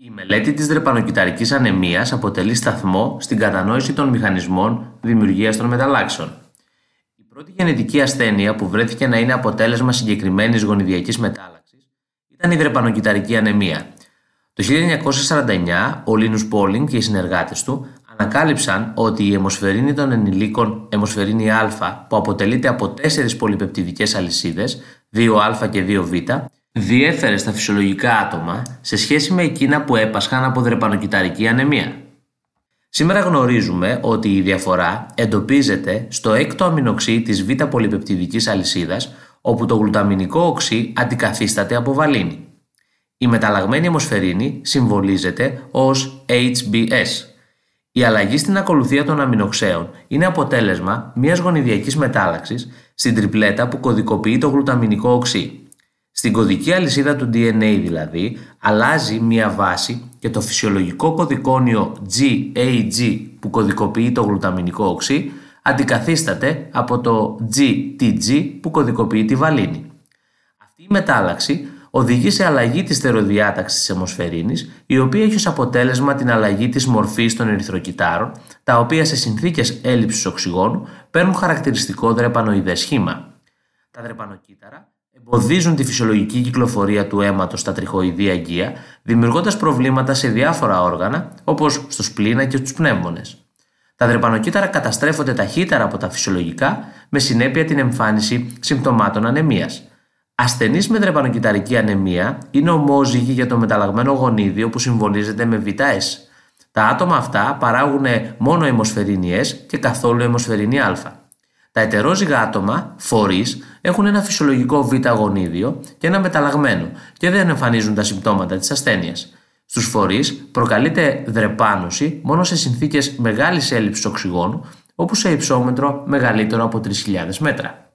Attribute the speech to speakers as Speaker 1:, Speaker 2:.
Speaker 1: Η μελέτη της δρεπανοκυταρικής ανεμίας αποτελεί σταθμό στην κατανόηση των μηχανισμών δημιουργίας των μεταλλάξεων. Η πρώτη γενετική ασθένεια που βρέθηκε να είναι αποτέλεσμα συγκεκριμένης γονιδιακής μετάλλαξης ήταν η δρεπανοκυταρική ανεμία. Το 1949 ο Λίνους Πόλινγκ και οι συνεργάτες του ανακάλυψαν ότι η αιμοσφαιρίνη των ενηλίκων αιμοσφαιρίνη Α που αποτελείται από τέσσερις πολυπεπτιδικές αλυσίδες 2α και 2β διέφερε στα φυσιολογικά άτομα σε σχέση με εκείνα που έπασχαν από δρεπανοκυταρική ανεμία. Σήμερα γνωρίζουμε ότι η διαφορά εντοπίζεται στο έκτο αμινοξύ της β πολυπεπτιδικής αλυσίδας όπου το γλουταμινικό οξύ αντικαθίσταται από βαλίνη. Η μεταλλαγμένη αιμοσφαιρίνη συμβολίζεται ως HBS. Η αλλαγή στην ακολουθία των αμινοξέων είναι αποτέλεσμα μιας γονιδιακής μετάλλαξης στην τριπλέτα που κωδικοποιεί το γλουταμινικό οξύ. Στην κωδική αλυσίδα του DNA δηλαδή αλλάζει μία βάση και το φυσιολογικό κωδικόνιο GAG που κωδικοποιεί το γλουταμινικό οξύ αντικαθίσταται από το GTG που κωδικοποιεί τη βαλίνη. Αυτή η μετάλλαξη οδηγεί σε αλλαγή της θεροδιάταξης της αιμοσφαιρίνης, η οποία έχει ως αποτέλεσμα την αλλαγή της μορφής των ερυθροκυτάρων, τα οποία σε συνθήκες έλλειψης οξυγόνου παίρνουν χαρακτηριστικό δρεπανοειδές σχήμα. Τα δρεπανοκύτταρα εμποδίζουν τη φυσιολογική κυκλοφορία του αίματος στα τριχοειδή αγκία, δημιουργώντας προβλήματα σε διάφορα όργανα, όπως στο σπλήνα και στους πνεύμονες. Τα δρεπανοκύτταρα καταστρέφονται ταχύτερα από τα φυσιολογικά, με συνέπεια την εμφάνιση συμπτωμάτων ανεμίας. Ασθενείς με δρεπανοκυταρική ανεμία είναι ομόζυγοι για το μεταλλαγμένο γονίδιο που συμβολίζεται με β-S. Τα άτομα αυτά παράγουν μόνο αιμοσφαιρίνη S και καθόλου αιμοσφαιρίνη Α. Τα ετερόζυγα άτομα, φορείς, έχουν ένα φυσιολογικό β γονίδιο και ένα μεταλλαγμένο και δεν εμφανίζουν τα συμπτώματα της ασθένειας. Στους φορείς προκαλείται δρεπάνωση μόνο σε συνθήκες μεγάλης έλλειψης οξυγόνου, όπου σε υψόμετρο μεγαλύτερο από 3.000 μέτρα.